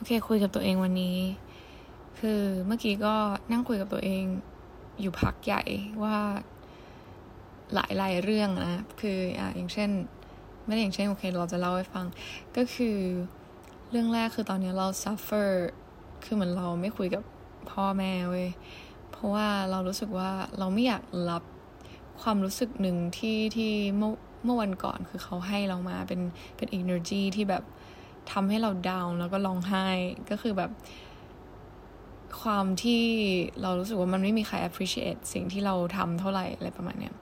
โอเคคุยกับตัวเองวันนี้ คือเมื่อกี้ก็นั่งคุยกับตัวเองอยู่พักใหญ่ว่าหลายหลายเรื่องนะคืออะอย่างเช่น ไม่ได้อย่างเช่นโอเคเราจะเล่าให้ฟัง ก็คือเรื่องแรกคือตอนนี้เรา suffer คือเหมือนเราไม่คุยกับพ่อแม่เว้ยเพราะว่าเรารู้สึกว่าเราไม่อยากรับความรู้สึกหนึ่งที่ที่เมื่อเมื่อวันก่อนคือเขาให้เรามาเป็นเป็น energy ที่แบบ ทำให้เราดาวน์แล้วก็ร้องไห้ก็คือแบบ ความที่เรารู้สึกว่ามันไม่มีใคร appreciate สิ่งที่เราทำเท่าไหร่อะไรประมาณเนี้ย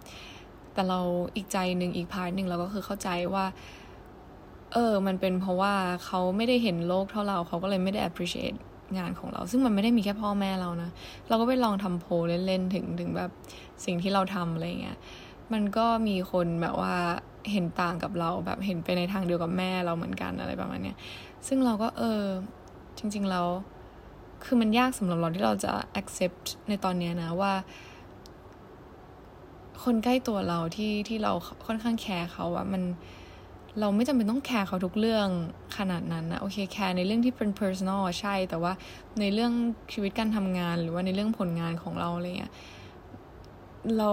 แต่เราอีกใจหนึ่งอีกพาร์ทหนึ่งเราก็คือเข้าใจว่า เออ มันเป็นเพราะว่าเขาไม่ได้เห็นโลกเท่าเราเขาก็เลยไม่ได้ appreciate งานของเรา ซึ่งมันไม่ได้มีแค่พ่อแม่เรานะ เราก็ไปลองทำโพลเล่นๆถึงถึงแบบสิ่งที่เราทำอะไรเงี้ยมันก็มีคนแบบว่า เห็นต่างกับเราแบบเห็นไปในทางเดียวกับแม่เราเหมือนกันอะไรประมาณเนี้ยซึ่งเราก็เออจริงๆแล้วคือมันยากสำหรับเราที่เราจะ accept ในตอนเนี้ยนะว่า คนใกล้ตัวเราที่ที่เราค่อนข้างแคร์เขาอะมันเราไม่จำเป็นต้องแคร์เขาทุกเรื่องขนาดนั้นนะโอเคแคร์ในเรื่องที่เป็น personal ใช่ แต่ว่าในเรื่องชีวิตการทำงานหรือว่าในเรื่องผลงานของเราอะไรเงี้ยเรา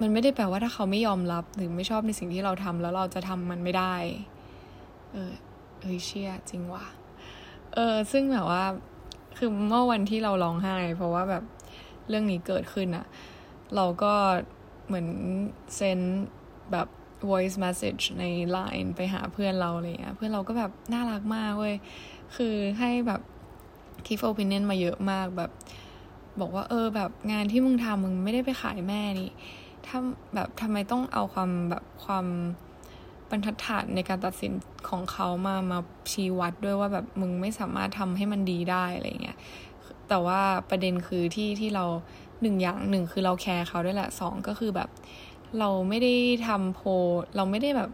มันไม่ได้แปลว่าถ้าเขาไม่ยอมรับหรือไม่ชอบในสิ่งที่เราทำแล้วเราจะทำมันไม่ได้ เออเฮ้ยเชี่ยจริงว่ะ เออ ซึ่งแบบว่า คือเมื่อวันที่เราร้องไห้ เพราะว่าแบบเรื่องนี้เกิดขึ้นอะเราก็เหมือนเซนแบบ voice message ใน Line ไปหาเพื่อนเราอะไรเงี้ย เพื่อนเราก็แบบน่ารักมากเว้ย คือให้แบบ give opinion มาเยอะมากแบบ บอกว่าเออแบบงานที่มึงทำมึงไม่ได้ไปขายแม่นี่ ถ้าแบบทำไมต้องเอาความแบบความบรรทัดฐานในการตัดสินของเขามามาชี้วัดด้วยว่าแบบมึงไม่สามารถทำให้มันดีได้อะไรเงี้ยแต่ว่าประเด็นคือที่ที่เราหนึ่งอย่างหนึ่งคือเราแคร์เขาด้วยแหละสองก็คือแบบเราไม่ได้ทำโพเราไม่ได้แบบ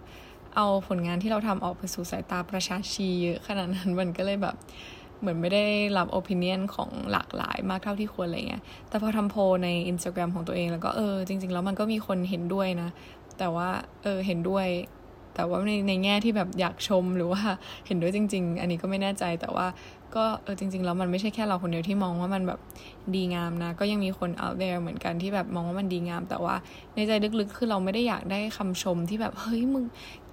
เอาผลงานที่เราทำออกไปสู่สายตาประชาชีเยอะขนาดนั้นมันก็เลยแบบ เหมือนไม่ได้รับโอปินเนียนของหลากหลายมากเท่าที่ควรอะไรเงี้ย แต่พอทำโพใน Instagram ของตัวเองแล้วก็เออจริง ๆ แล้วมันก็มีคนเห็นด้วยนะ แต่ว่าเออเห็นด้วย แต่ว่าในในแง่ที่แบบอยากชมหรือว่าเห็นด้วยจริง ๆ อันนี้ก็ไม่แน่ใจแต่ว่าก็เออจริง ๆ แล้วมันไม่ใช่แค่เราคนเดียวที่มองว่ามันแบบดีงามนะ ก็ยังมีคน out there เหมือนกันที่แบบมองว่ามันดีงาม แต่ว่าในใจลึกๆ คือเราไม่ได้อยากได้คำชมที่แบบเฮ้ยมึง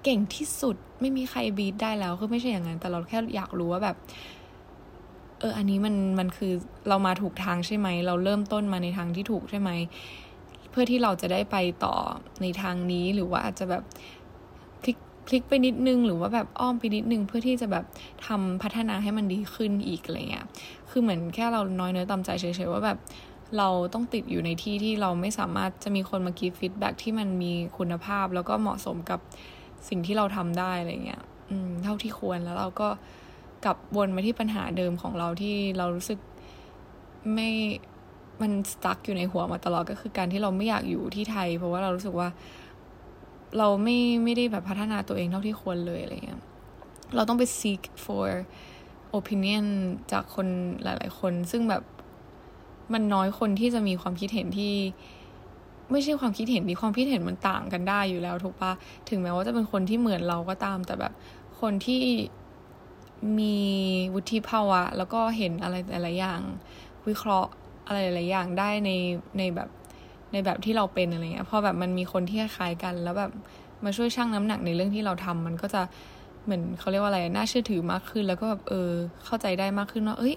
เก่งที่สุดไม่มีใครบีทได้แล้วคือไม่ใช่อย่างนั้นแต่เราแค่อยากรู้ว่าแบบ อออันนี้มันมันคือเรามาถูกทางใช่ไหม เราเริ่มต้นมาในทางที่ถูกใช่ไหม เพื่อที่เราจะได้ไปต่อในทางนี้หรือว่าอาจจะแบบพลิกพลิกไปนิดนึง หรือว่าแบบอ้อมไปนิดนึง เพื่อที่จะแบบทำพัฒนาให้มันดีขึ้นอีกอะไรเงี้ย คือเหมือนแค่เราน้อยเนื้อต่ำใจเฉยๆว่าแบบเราต้องติดอยู่ในที่ที่เราไม่สามารถจะมีคนมากีฟีดแบ็ที่มันมีคุณภาพ แล้วก็เหมาะสมกับสิ่งที่เราทำได้อะไรเงี้ยอืมเท่าที่ควรแล้วเราก็ กลับวนมาที่ปัญหาเดิมของเราที่เรารู้สึกไม่มันสตั๊กอยู่ในหัวมาตลอดก็คือการที่เราไม่อยากอยู่ที่ไทย เพราะว่าเรารู้สึกว่า เราไม่ไม่ได้แบบพัฒนาตัวเองเท่าที่ควรเลยอะไรเงี้ยเราต้องไป seek for opinion จากคนหลาย ๆ คน ซึ่งแบบมันน้อยคนที่จะมีความคิดเห็นที่ ไม่ใช่ความคิดเห็นดีความคิดเห็นมันต่างกันได้อยู่แล้วถูกปะถึงแม้ว่าจะเป็นคนที่เหมือนเราก็ตามแต่แบบคนที่ มีวุฒิภาวะ แล้วก็เห็นอะไรหลายอย่าง วิเคราะห์อะไรหลายอย่างได้ในในแบบในแบบที่เราเป็นอะไรเงี้ยพอแบบมันมีคนที่คล้ายกัน แล้วแบบมาช่วยชั่งน้ำหนักในเรื่องที่เราทำมันก็จะเหมือนเขาเรียกว่าอะไรน่าเชื่อถือมากขึ้น แล้วก็แบบเออเข้าใจได้มากขึ้นว่าเอ้ย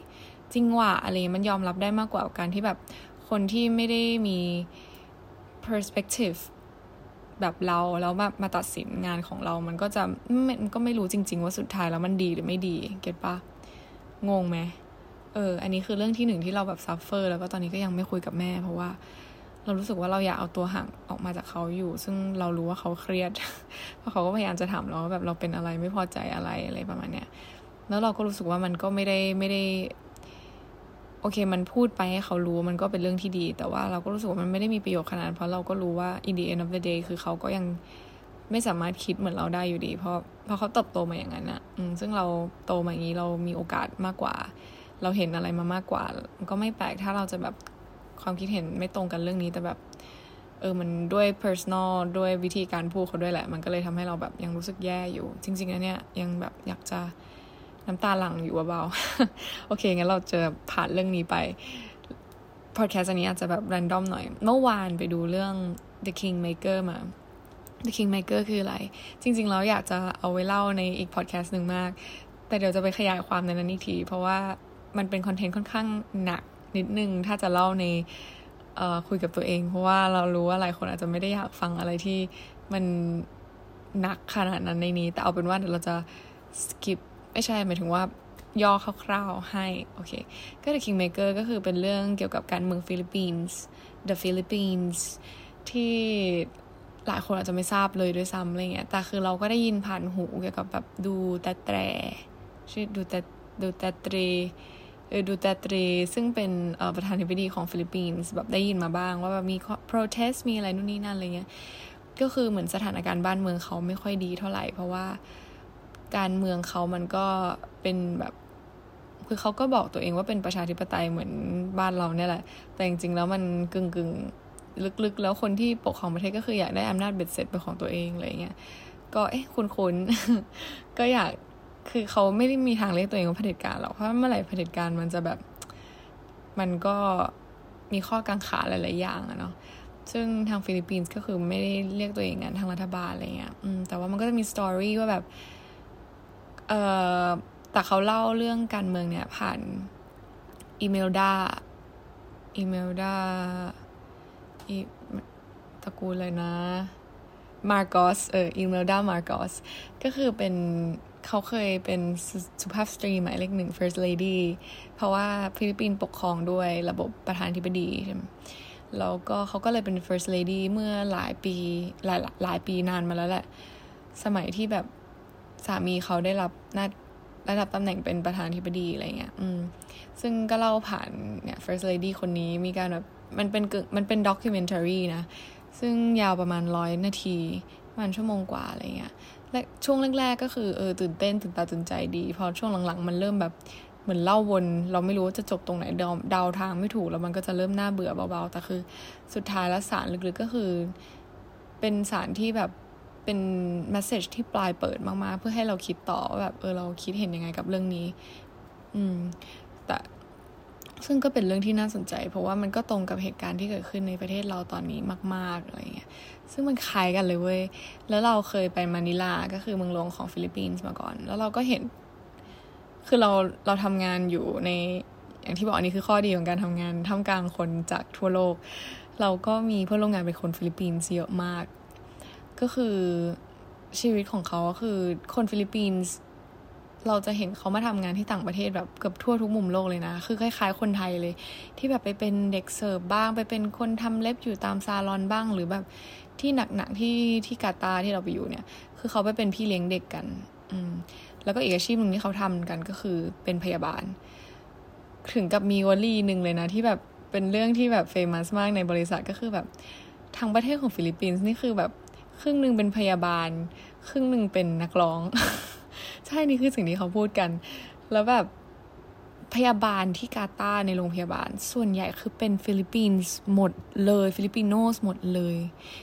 จริงว่ะอะไรมันยอมรับได้มากกว่าการที่แบบคนที่ไม่ได้มี perspective แบบเราแล้วแบบมาตัดสินงานของเรา มันก็จะมันก็ไม่รู้จริง ๆ ว่าสุดท้ายแล้วมันดีหรือไม่ดี get ปะงงไหมเออ อันนี้คือเรื่องที่หนึ่งที่เราแบบ suffer แล้วก็ตอนนี้ก็ยังไม่คุยกับแม่ เพราะว่า เรารู้สึกว่าเราอยากเอาตัวห่างออกมาจากเขาอยู่ ซึ่งเรารู้ว่าเขาเครียด เพราะเขาก็พยายามจะถามเราว่าแบบเราเป็นอะไรไม่พอใจอะไรอะไรประมาณเนี้ยแล้วเราก็รู้สึกว่ามันก็ไม่ได้ไม่ได้ โอเค มันพูดไปให้เขารู้มันก็เป็นเรื่องที่ดี แต่ว่าเราก็รู้สึกว่ามันไม่ได้มีประโยชน์ขนาดเพราะเราก็รู้ว่า in the end of the day คือเขาก็ยังไม่สามารถคิดเหมือนเราได้อยู่ดี เพราะเพราะเขาเติบโตมาอย่างนั้นอะอืมซึ่งเราโตมาอย่างนี้เรามีโอกาสมากกว่า เราเห็นอะไรมามากกว่า ก็ไม่แปลกถ้าเราจะแบบความคิดเห็นไม่ตรงกันเรื่องนี้แต่แบบเออมันด้วย personal ด้วยวิธีการพูดเขาด้วยแหละ มันก็เลยทำให้เราแบบยังรู้สึกแย่อยู่ จริงๆนะเนี่ยยังแบบอยากจะ น้ำตาหลั่งอยู่เบาๆโอเคงั้นเราจะผ่านเรื่องนี้ไปพอดแคสต์อันนี้อาจจะแบบแรนดอมหน่อย เมื่อวานไปดูเรื่อง The Kingmaker มา The Kingmaker คืออะไร จริงๆแล้วอยากจะเอาไว้เล่าในอีกพอดแคสต์หนึ่งมาก แต่เดี๋ยวจะไปขยายความในนั้นอีกที เพราะว่ามันเป็นคอนเทนต์ค่อนข้างหนักนิดนึง ถ้าจะเล่าในคุยกับตัวเอง เพราะว่าเรารู้ว่าหลายคนอาจจะไม่ได้อยากฟังอะไรที่มันหนักขนาดนั้นในนี้ แต่เอาเป็นว่าเดี๋ยวเราจะ skip ไม่ใช่หมายถึงว่าย่อคร่าวๆให้ โอเค ก็ The Kingmaker ก็คือเป็นเรื่องเกี่ยวกับการเมืองฟิลิปปินส์ The Philippines ที่หลายคนอาจจะไม่ทราบเลยด้วยซ้ำอะไรเงี้ย แต่คือเราก็ได้ยินผ่านหูเกี่ยวกับแบบดูแต่แตรชื่อดูแตร์ดูแตร์เตเออดูแตร์เตซึ่งเป็นประธานาธิบดีของฟิลิปปินส์แบบได้ยินมาบ้าง ว่าแบบมี protest มีอะไรนู่นนี่นั่นอะไรเงี้ย ก็คือเหมือนสถานการณ์บ้านเมืองเขาไม่ค่อยดีเท่าไหร่เพราะว่า การเมืองเขามันก็เป็นแบบคือเขาก็บอกตัวเองว่าเป็นประชาธิปไตยเหมือนบ้านเราเนี่ยแหละ แต่จริงๆแล้วมันกึ่งกึ่งลึกๆ แล้วคนที่ปกครองประเทศก็คืออยากได้อำนาจเบ็ดเสร็จเป็นของตัวเองอะไรเงี้ย ก็เอ๊ะคุ้นๆ ก็อยากคือเขาไม่ได้มีทางเรียกตัวเองว่าเผด็จการหรอก เพราะเมื่อไหร่เผด็จการมันจะแบบ มันก็มีข้อกังขาหลายๆอย่างอะเนาะ ซึ่งทางฟิลิปปินส์ก็คือไม่ได้เรียกตัวเองงั้นทางรัฐบาลอะไรเงี้ยแต่ว่ามันก็จะมีสตอรี่ว่าแบบ เอ่อแต่เขาเล่าเรื่องการเมืองเนี่ยผ่านอีเมลดาอีเมลดาอีตระกูลเลยนะมาร์กอสเอออีเมลดามาร์กอสก็คือเป็นเขาเคยเป็นสุภาพสตรีหมายเลขหนึ่ง first lady เพราะว่าฟิลิปปินส์ปกครองด้วยระบบประธานาธิบดีใช่ไหมแล้วก็เขาก็เลยเป็น first lady เมื่อหลายปีหลายหลายปีนานมาแล้วแหละ สมัยที่แบบ สามีเขาได้รับนาได้รับตำแหน่งเป็นประธานาธิบดีอะไรเงี้ย อืม ซึ่งก็เล่าผ่านเนี่ย first lady คนนี้มีการแบบมันเป็นกึมันเป็น documentary นะ ซึ่งยาวประมาณร้อยนาทีประมาณชั่วโมงกว่าอะไรเงี้ยและช่วงแรกๆก็คือเออตื่นเต้นตื่นตาตื่นใจดี พอช่วงหลังๆ มันเริ่มแบบเหมือนเล่าวน เราไม่รู้ว่าจะจบตรงไหนเดาเดาทางไม่ถูกแล้วมันก็จะเริ่มน่าเบื่อเบาๆ แต่คือ สุดท้ายแล้วสารลึกๆก็คือ เป็นสารที่แบบ เป็น message ที่ปลายเปิดมากๆ เพื่อให้เราคิดต่อว่าแบบเออเราคิดเห็นยังไงกับเรื่องนี้ อืม แต่ซึ่งก็เป็นเรื่องที่น่าสนใจ เพราะว่ามันก็ตรงกับเหตุการณ์ที่เกิดขึ้นในประเทศเราตอนนี้มาก ๆอะไรเงี้ย ซึ่งมันคล้ายกันเลยเว้ย แล้วเราเคยไปมานิลา ก็คือเมืองหลวงของฟิลิปปินส์มาก่อน แล้วเราก็เห็น คือเราเราทำงานอยู่ใน อย่างที่บอกอันนี้คือข้อดีของการทำงานท่ามกลางคนจากทั่วโลก เราก็มีเพื่อนร่วมงานเป็นคนฟิลิปปินส์เยอะมาก ก็คือชีวิตของเขาก็คือคนฟิลิปปินส์เราจะเห็นเขามาทำงานที่ต่างประเทศแบบเกือบทั่วทุกมุมโลกเลยนะ คือคล้ายๆคนไทยเลย ที่แบบไปเป็นเด็กเสิร์ฟบ้าง ไปเป็นคนทำเล็บอยู่ตามซาลอนบ้าง หรือแบบที่หนักๆที่ที่กาตาร์ที่เราไปอยู่เนี่ย คือเขาไปเป็นพี่เลี้ยงเด็กกัน อืม แล้วก็อีกอาชีพหนึ่งที่เขาทำกันก็คือเป็นพยาบาล ถึงกับมีวลีหนึ่งเลยนะ ที่แบบเป็นเรื่องที่แบบ famous มากในบริษัทก็คือแบบทางประเทศของฟิลิปปินส์นี่คือแบบ ครึ่งหนึ่งเป็นพยาบาล ครึ่งหนึ่งเป็นนักร้อง ใช่นี่คือสิ่งที่เขาพูดกัน แล้วแบบพยาบาลที่กาตาร์ในโรงพยาบาล ส่วนใหญ่คือเป็นฟิลิปปินส์หมดเลย Filipinos หมดเลย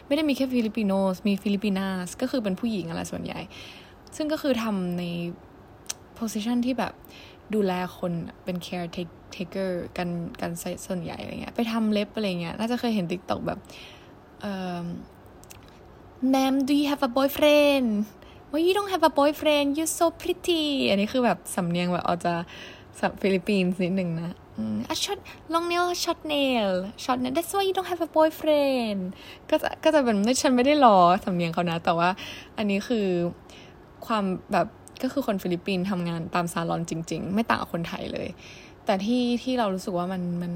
ไม่ได้มีแค่ Filipinos มี Filipinas ก็คือเป็นผู้หญิงอะไรส่วนใหญ่ ซึ่งก็คือทำใน position ที่แบบดูแลคนเป็น caretaker กันกันส่วนใหญ่อะไรเงี้ยไปทำเล็บอะไรเงี้ยน่าจะเคยเห็น TikTok แบบเออ ma'am do you have a boyfriend well you don't have a boyfriend you're so pretty อันนี้คือแบบสำเนียงแบบอาจจะ sub ฟิลิปปินส์นิดหนึ่งนะอะ short long nail short nail short nail that's why you don't have a boyfriend ก็จะก็จะเป็นไม่ฉันไม่ได้ล้อสำเนียงเขานะ แต่ว่าอันนี้คือความแบบก็คือคนฟิลิปปินส์ทำงานตามซาลอนจริง ๆ ไม่ต่างกับคนไทยเลย แต่ที่ที่เรารู้สึกว่ามันมัน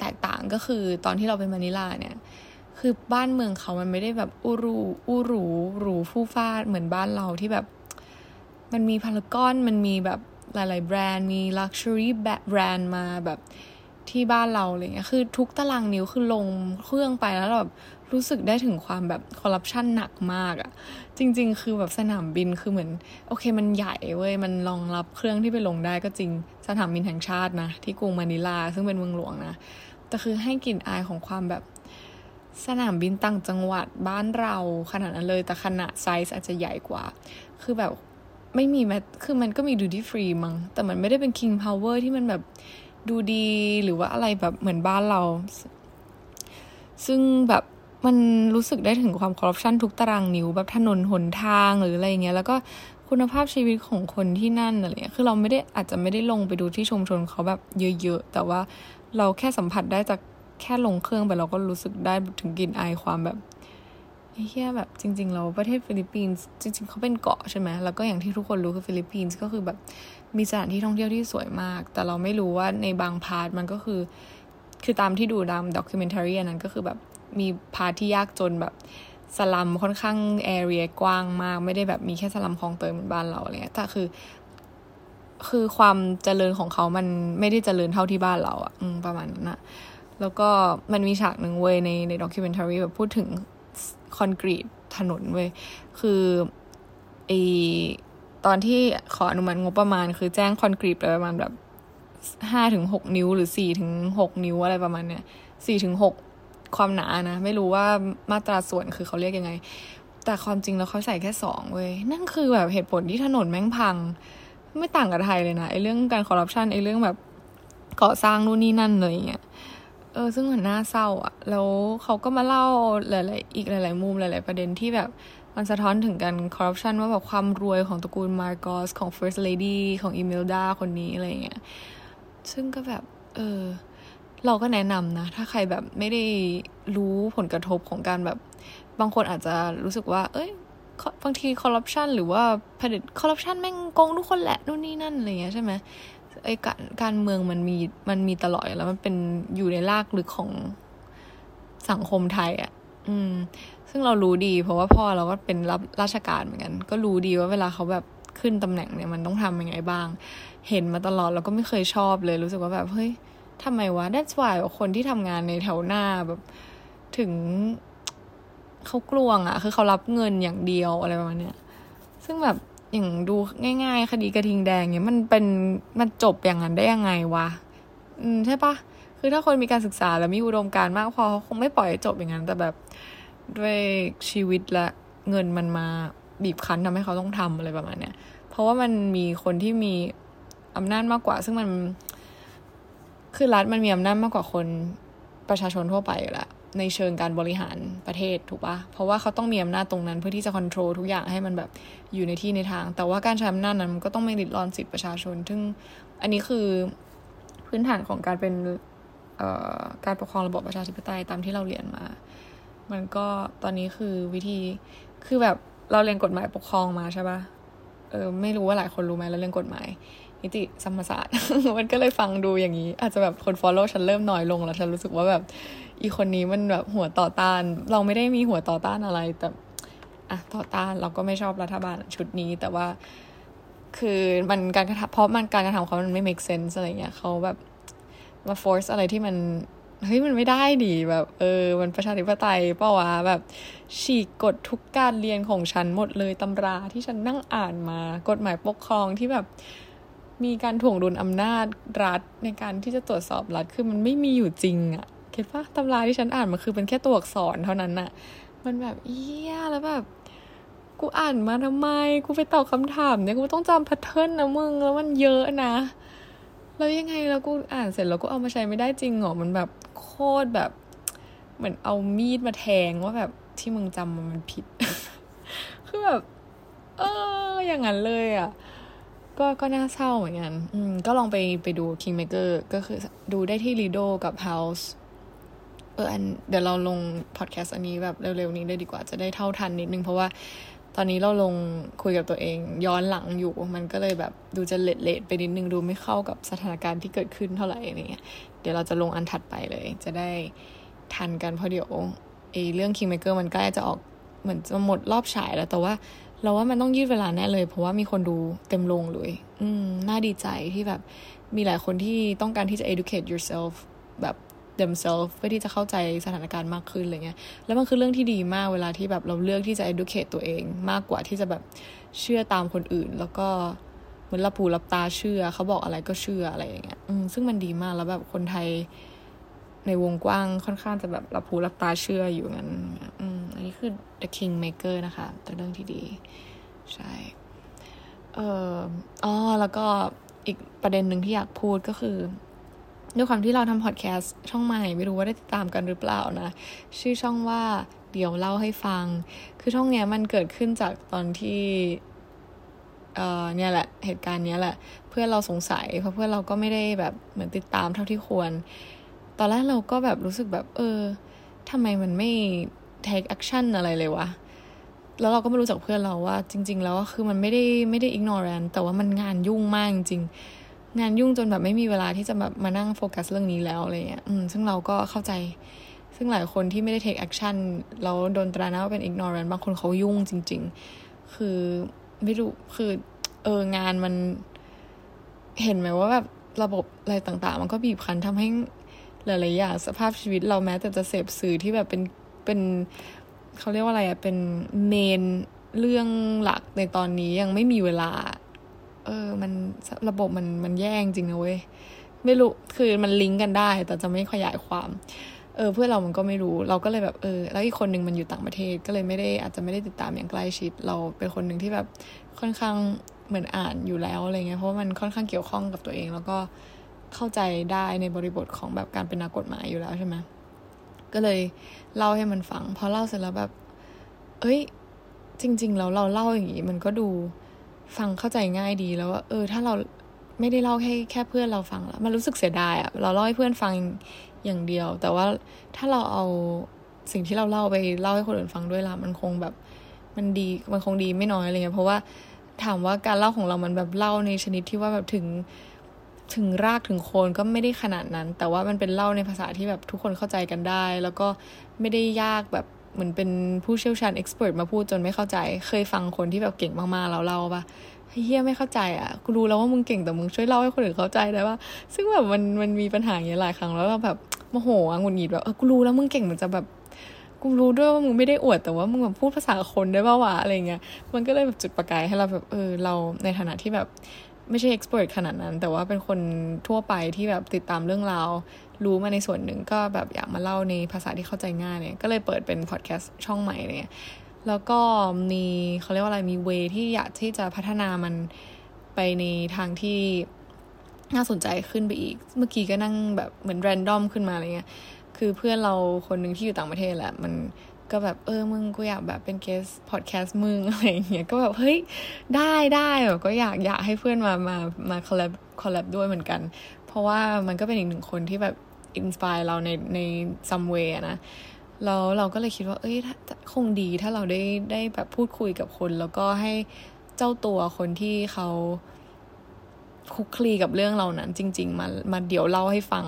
แตกต่างก็คือตอนที่เราไปมานิลาเนี่ย คือบ้านเมืองเขามันไม่ได้แบบอู้ฟู่อู้ฟู่หรูหราเหมือนบ้านเราที่แบบ มันมีพารากอนมันมีแบบหลาย ๆ แบรนด์มี luxury brand มาแบบที่บ้านเราอะไรเงี้ยคือทุกตารางนิ้วคือลงเครื่องไปแล้วแบบรู้สึกได้ถึงความแบบคอร์รัปชันหนักมากอะจริง ๆ คือแบบสนามบินคือเหมือน โอเคมันใหญ่เว้ย มันรองรับเครื่องที่ไปลงได้ก็จริง สนามบินแห่งชาตินะ ที่กรุงมะนิลาซึ่งเป็นเมืองหลวงนะ แต่คือให้กลิ่นอายของความแบบ สนามบินต่างจังหวัดบ้านเราขนาดนั้นเลย แต่ขนาดไซส์อาจจะใหญ่กว่า คือแบบไม่มีแม้คือมันก็มีดูดีฟรีมั้งแต่มันไม่ได้เป็น king power ที่มันแบบดูดีหรือว่าอะไรแบบเหมือนบ้านเรา ซึ่งแบบมันรู้สึกได้ถึงความคอร์รัปชันทุกตารางนิ้วแบบถนนหนทางหรืออะไรเงี้ย แล้วก็คุณภาพชีวิตของคนที่นั่นอะไรเงี้ย คือเราไม่ได้อาจจะไม่ได้ลงไปดูที่ชุมชนเขาแบบเยอะๆ แต่ว่าเราแค่สัมผัสได้จาก แค่ลงเครื่องไปเราก็รู้สึกได้ถึงกลิ่นอายความแบบเหี้ยแบบจริงๆเราประเทศฟิลิปปินส์จริง ๆเขาเป็นเกาะใช่ไหมแล้วก็อย่างที่ทุกคนรู้คือฟิลิปปินส์ก็คือแบบมีสถานที่ท่องเที่ยวที่สวยมาก แต่เราไม่รู้ว่าในบาง part มันก็คือ คือตามที่ดูตาม documentary นั้นก็คือแบบมี part ที่ยากจนแบบสลัมค่อนข้าง area กว้างมาก ไม่ได้แบบมีแค่สลัมคลองเตยเหมือนบ้านเราอะไรเงี้ยแต่คือ คือความเจริญของเขามันไม่ได้เจริญเท่าที่บ้านเราอะอประมาณนั้นอะ แล้วก็มันมีฉากหนึ่งเว้ยในใน documentary แบบพูดถึงคอนกรีตถนนเว้ย คือไอตอนที่ขออนุมัติงบประมาณ คือแจ้งคอนกรีตไปประมาณแบบห้าถึงหกนิ้วหรือสี่ถึงหกนิ้วอะไรประมาณเนี้ยสี่ถึงหกความหนานะ ไม่รู้ว่ามาตราส่วนคือเขาเรียกยังไง แต่ความจริงแล้วเขาใส่แค่สองเว้ย นั่นคือแบบเหตุผลที่ถนนแม่งพัง ไม่ต่างกับไทยเลยนะไอเรื่องการคอร์รัปชันไอเรื่องแบบก่อสร้างนู่นนี่นั่นอะไรเงี้ย เออซึ่งมันน่าเศร้าอะแล้วเขาก็มาเล่าหลายๆอีกหลาย ๆ มุมหลาย ๆ ประเด็นที่แบบมันสะท้อนถึงการคอร์รัปชันว่าแบบความรวยของตระกูลมาร์กอสของ First Lady ของอิเมลดาคนนี้อะไรเงี้ยซึ่งก็แบบ เออ เราก็แนะนำนะ ถ้าใครแบบไม่ได้รู้ผลกระทบของการแบบ บางคนอาจจะรู้สึกว่า เอ้ยบางทีคอร์รัปชันหรือว่าผลิตคอร์รัปชันแม่งโกงทุกคนแหละนู่นนี่นั่นอะไรเงี้ยใช่ไหม ไอ้การการเมืองมันมีมันมีตลอดแล้วมันเป็นอยู่ในรากลึกของสังคมไทยอะ่ะ อืม ซึ่งเรารู้ดี เพราะว่าพ่อเราก็เป็นรับราชการเหมือนกัน ก็รู้ดีว่าเวลาเขาแบบขึ้นตำแหน่งเนี่ยมันต้องทำยังไงบ้าง เห็นมาตลอดแล้วก็ไม่เคยชอบเลยรู้สึกว่าแบบเฮ้ยทำไมวะ that's why คนที่ทำงานในแถวหน้าแบบถึงเขากลวงอะ่ะ คือเขารับเงินอย่างเดียวอะไรประมาณเนี้ย ซึ่งแบบ อย่างดูง่ายๆ คดีกระทิงแดงเนี่ยมันเป็นมันจบอย่างนั้นได้ยังไงวะ อืมใช่ปะคือถ้าคนมีการศึกษาแล้วมีอุดมการมากพอเขาคงไม่ปล่อยจบอย่างนั้น แต่แบบด้วยชีวิตและเงินมันมาบีบคั้นทำให้เขาต้องทำอะไรประมาณเนี้ยเพราะว่ามันมีคนที่มีอำนาจมากกว่า ซึ่งมันคือรัฐมันมีอำนาจมากกว่าคนประชาชนทั่วไปอยู่แล้ว ในเชิงการบริหารประเทศถูกปะเพราะว่าเขาต้องมีอำนาจตรงนั้นเพื่อที่จะควบคุมทุกอย่างให้มันแบบอยู่ในที่ในทาง แต่ว่าการใช้อำนาจนั้นมันก็ต้องไม่ริดรอนสิทธิประชาชน ซึ่งอันนี้คือพื้นฐานของการเป็นการปกครองระบบประชาธิปไตยตามที่เราเรียนมา มันก็ตอนนี้คือวิธี คือแบบเราเรียนกฎหมายปกครองมาใช่ปะเออไม่รู้ว่าหลายคนรู้ไหมเราเรียนกฎหมายนิติธรรมศาสตร์ มันก็เลยฟังดูอย่างนี้ อาจจะแบบคนฟอลโล่ฉันเริ่มน้อยลงแล้วฉันรู้สึกว่าแบบ อีคนนี้มันแบบหัวต่อต้าน เราไม่ได้มีหัวต่อต้านอะไร แต่อะต่อต้านเราก็ไม่ชอบรัฐบาลชุดนี้ แต่ว่าคือมันการกระทำเพราะมันการกระทำเขามันไม่ make sense อะไรเงี้ยเขาแบบมา force อะไรที่มันเฮ้ยมันไม่ได้ดิแบบเออ มันประชาธิปไตยเปล่าวะแบบฉีกกฎทุกการเรียนของฉันหมดเลยตำราที่ฉันนั่งอ่านมากฎหมายปกครองที่แบบมีการถ่วงดุลอำนาจรัฐในการที่จะตรวจสอบรัฐคือมันไม่มีอยู่จริงอะ ก็ตปะตำราที่ฉันอ่านมันคือเป็นแค่ตัวอักษรเท่านั้นอะมันแบบเอี้ยแล้วแบบ กูอ่านมาทำไม กูไปตอบคำถามเนี่ยกูต้องจำแพทเทิร์นนะมึงแล้วมันเยอะนะ แล้วยังไงแล้วกูอ่านเสร็จแล้วกูเอามาใช้ไม่ได้จริงเหรอมันแบบโคตรแบบ เหมือนเอามีดมาแทงว่าแบบที่มึงจำมันมันผิด คือแบบ เออ อย่างนั้นเลยอะ่ะก็ก็น่าเศร้าเหมือนกัน อืม ก็ลองไปไปดู Kingmaker ก็คือดูได้ที่ Lido กับ House เอออันเดี๋ยวเราลงพอดแคสต์อันนี้แบบเร็วๆนี้เลยดีกว่าจะได้เท่าทันนิดนึง เพราะว่าตอนนี้เราลงคุยกับตัวเอง ย้อนหลังอยู่มันก็เลยแบบดูจะเลดเลดไปนิดนึงดูไม่เข้ากับสถานการณ์ที่เกิดขึ้นเท่าไหร่อะไรเงี้ยเดี๋ยวเราจะลงอันถัดไปเลย จะได้ทันกันเพราะเดี๋ยวไอ้เรื่อง Kingmaker มันใกล้จะออกเหมือนจะหมดรอบฉายแล้ว แต่ว่าเราว่ามันต้องยืดเวลาแน่เลย เพราะว่ามีคนดูเต็มลงเลย อืมน่าดีใจที่แบบมีหลายคนที่ต้องการที่จะ educate yourself แบบ themselves เพื่อที่จะเข้าใจสถานการณ์มากขึ้นอะไรเงี้ย แล้วมันคือเรื่องที่ดีมากเวลาที่แบบเราเลือกที่จะ educate ตัวเองมากกว่าที่จะแบบเชื่อตามคนอื่น แล้วก็เหมือนรับผูรับตาเชื่อ เขาบอกอะไรก็เชื่ออะไรอย่างเงี้ย อืมซึ่งมันดีมากแล้วแบบคนไทยในวงกว้างค่อนข้างจะแบบรับผูรับตาเชื่ออยู่งั้น อืมอันนี้คือ The Kingmaker นะคะแต่เรื่องที่ดี ใช่ เอเอออ๋อแล้วก็อีกประเด็นหนึ่งที่อยากพูดก็คือ ด้วยความที่เราทำพอดแคสต์ช่องใหม่ ไม่รู้ว่าได้ติดตามกันหรือเปล่านะ ชื่อช่องว่าเดี๋ยวเล่าให้ฟัง คือช่องเนี้ยมันเกิดขึ้นจากตอนที่เอ่อเนี่ยแหละเหตุการณ์เนี้ยแหละ เพื่อนเราสงสัยเพราะเพื่อนเราก็ไม่ได้แบบเหมือนติดตามเท่าที่ควร ตอนแรกเราก็แบบรู้สึกแบบ เออทำไมมันไม่ take action อะไรเลยวะแล้วเราก็ไม่รู้จักเพื่อนเราว่า จริง ๆ แล้วคือมันไม่ได้ไม่ได้ ignorant แต่ว่ามันงานยุ่งมากจริง งานยุ่งจนแบบไม่มีเวลาที่จะแบบมานั่งโฟกัสเรื่องนี้แล้วอะไรเงี้ยอืมซึ่งเราก็เข้าใจ ซึ่งหลายคนที่ไม่ได้ take action แล้วโดนตราหน้าว่าเป็น ignorant บางคนเขายุ่งจริง ๆ คือไม่รู้คือเอองานมันเห็นไหมว่าแบบระบบอะไรต่างๆ มันก็บีบคั้นทำให้หลายๆอย่างสภาพชีวิตเราแม้แต่จะเสพสื่อที่แบบเป็นเป็นเขาเรียกว่าอะไรอะเป็นเมนเรื่องหลักในตอนนี้ยังไม่มีเวลา เออ มันระบบมันมันแย่งจริงนะเว้ยไม่รู้คือมันลิงก์กันได้ แต่จะไม่ขยายความ เออ เพื่อเรามันก็ไม่รู้ เราก็เลยแบบเออ แล้วอีกคนหนึ่งมันอยู่ต่างประเทศ ก็เลยไม่ได้อาจจะไม่ได้ติดตามอย่างใกล้ชิด เราเป็นคนหนึ่งที่แบบค่อนข้างเหมือนอ่านอยู่แล้วอะไรเงี้ยเพราะมันค่อนข้างเกี่ยวข้องกับตัวเอง แล้วก็เข้าใจได้ในบริบทของแบบการเป็นนักกฎหมายอยู่แล้วใช่ไหมก็เลยเล่าให้มันฟังพอเล่าเสร็จแล้วแบบ เอ้ย จริง ๆ แล้วเราเล่าอย่างนี้มันก็ดู ฟังเข้าใจง่ายดีแล้วว่าเออ ถ้าเราไม่ได้เล่าแค่แค่เพื่อนเราฟังแล้วมันรู้สึกเสียดายอะเราเล่าให้เพื่อนฟังอย่างเดียว แต่ว่าถ้าเราเอาสิ่งที่เราเล่าไปเล่าให้คนอื่นฟังด้วยล่ะมันคงแบบมันดีมันคงดีไม่น้อยอะไรเงี้ยเพราะว่าถามว่าการเล่าของเรามันแบบเล่าในชนิดที่ว่าแบบถึงถึงรากถึงโคนก็ไม่ได้ขนาดนั้น แต่ว่ามันเป็นเล่าในภาษาที่แบบทุกคนเข้าใจกันได้ แล้วก็ไม่ได้ยากแบบ เหมือนเป็นผู้เชี่ยวชาญเอ็กซ์เพรสมาพูดจนไม่เข้าใจ เคยฟังคนที่แบบเก่งมากๆแล้วเล่าปะเฮียไม่เข้าใจอะกูรู้แล้วว่ามึงเก่งแต่มึงช่วยเล่าให้คนอื่นเข้าใจได้ว่า ซึ่งแบบมันมันมีปัญหาอย่างเงี้ยหลายครั้งแล้วเราแบบโมโหอะงุนหงิดแบบเออกูรู้แล้วมึงเก่งมันจะแบบกูรู้ด้วยว่ามึงไม่ได้อวดแต่ว่ามึงแบบพูดภาษาคนได้ป่าวะอะไรเงี้ยมันก็เลยแบบจุดประกายให้เราแบบเออเราในฐานะที่แบบไม่ใช่เอ็กซ์เพรสขนาดนั้น แต่ว่าเป็นคนทั่วไปที่แบบติดตามเรื่องราว รู้มาในส่วนหนึ่งก็แบบอยากมาเล่าในภาษาที่เข้าใจง่ายเนี่ยก็เลยเปิดเป็นพอดแคสต์ช่องใหม่เนี่ยแล้วก็มีเขาเรียกว่าอะไรมีเวที่อยากที่จะพัฒนามันไปในทางที่น่าสนใจขึ้นไปอีก เมื่อกี้ก็นั่งแบบเหมือนแรนดอมขึ้นมาอะไรเงี้ย คือเพื่อนเราคนหนึ่งที่อยู่ต่างประเทศแหละ มันก็แบบเออมึงกูอยากแบบเป็นเกสพอดแคสต์มึงอะไรเงี้ย ก็แบบเฮ้ยได้ได้แบบก็อยากอยากให้เพื่อนมามามา collab collab ด้วยเหมือนกัน เพราะว่ามันก็เป็นอีกหนึ่งคนที่แบบ inspire เราในใน some way นะแล้วเราก็เลยคิดว่า เอ้ยคงดีถ้าเราได้ได้แบบพูดคุยกับคน แล้วก็ให้เจ้าตัวคนที่เขาคลุกคลีกับเรื่องเรานั้น จริง ๆ มามาเดี๋ยวเล่าให้ฟัง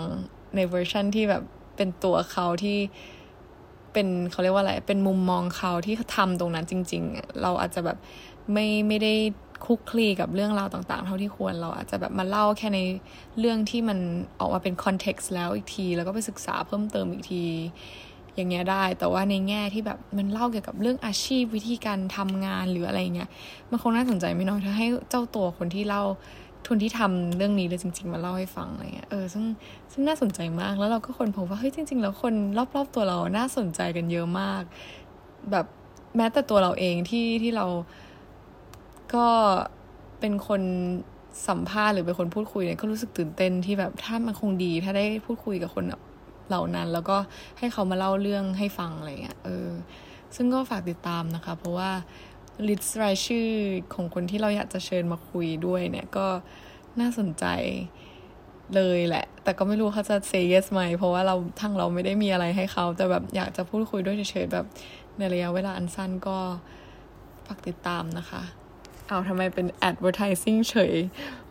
ในเวอร์ชั่นที่แบบเป็นตัวเขาที่เป็นเขาเรียกว่าอะไร เป็นมุมมองเขาที่ทำตรงนั้นจริง ๆ เราอาจจะแบบ ไม่ไม่ได้คุกคลีกับเรื่องราวต่างๆ เท่าที่ควรเราอาจจะแบบมาเล่าแค่ในเรื่องที่มันออกมาเป็นคอนเท็กซ์แล้วอีกที แล้วก็ไปศึกษาเพิ่มเติมอีกที อย่างเงี้ยได้ แต่ว่าในแง่ที่แบบมันเล่าเกี่ยวกับเรื่องอาชีพวิธีการทำงานหรืออะไรเงี้ยมันคงน่าสนใจไม่น้อยถ้าให้เจ้าตัวคนที่เล่าทุนที่ทำเรื่องนี้เลยจริง ๆ มาเล่าให้ฟังอะไรเงี้ยเออซึ่งซึ่งน่าสนใจมากแล้วเราก็คนพบว่าเฮ้ยจริง ๆ แล้วคนรอบๆตัวเราน่าสนใจกันเยอะมาก แบบแม้แต่ตัวเราเองที่ที่เรา ก็เป็นคนสัมภาษณ์หรือเป็นคนพูดคุยเนี่ยก็รู้สึกตื่นเต้นที่แบบถ้ามันคงดี ถ้าได้พูดคุยกับคนเหล่านั้น แล้วก็ให้เขามาเล่าเรื่องให้ฟังอะไรเงี้ยเออ ซึ่งก็ฝากติดตามนะคะ เพราะว่าลิสต์รายชื่อของคนที่เราอยากจะเชิญมาคุยด้วยเนี่ยก็น่าสนใจเลยแหละ แต่ก็ไม่รู้เขาจะ say yes ไหม เพราะว่าเราทั้งเราไม่ได้มีอะไรให้เขา แต่แบบอยากจะพูดคุยด้วยเฉยๆแบบในระยะเวลาอันสั้นก็ฝากติดตามนะคะ เอาทำไมเป็น advertising เฉย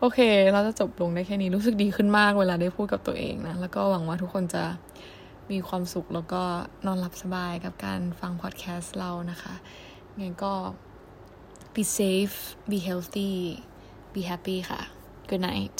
โอเค เราจะจบลงได้แค่นี้ รู้สึกดีขึ้นมากเวลาได้พูดกับตัวเองนะ แล้วก็หวังว่าทุกคนจะมีความสุขแล้วก็นอนหลับสบายกับการฟังพอดแคสต์เรานะคะงั้นก็ be safe be healthy be happy ค่ะ good night